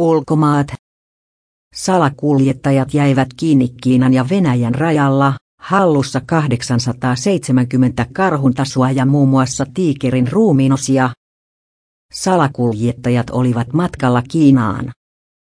Ulkomaat. Salakuljettajat jäivät kiinni Kiinan ja Venäjän rajalla, hallussa 870 karhuntasua ja muun muassa tiikerin ruumiinosia. Salakuljettajat olivat matkalla Kiinaan.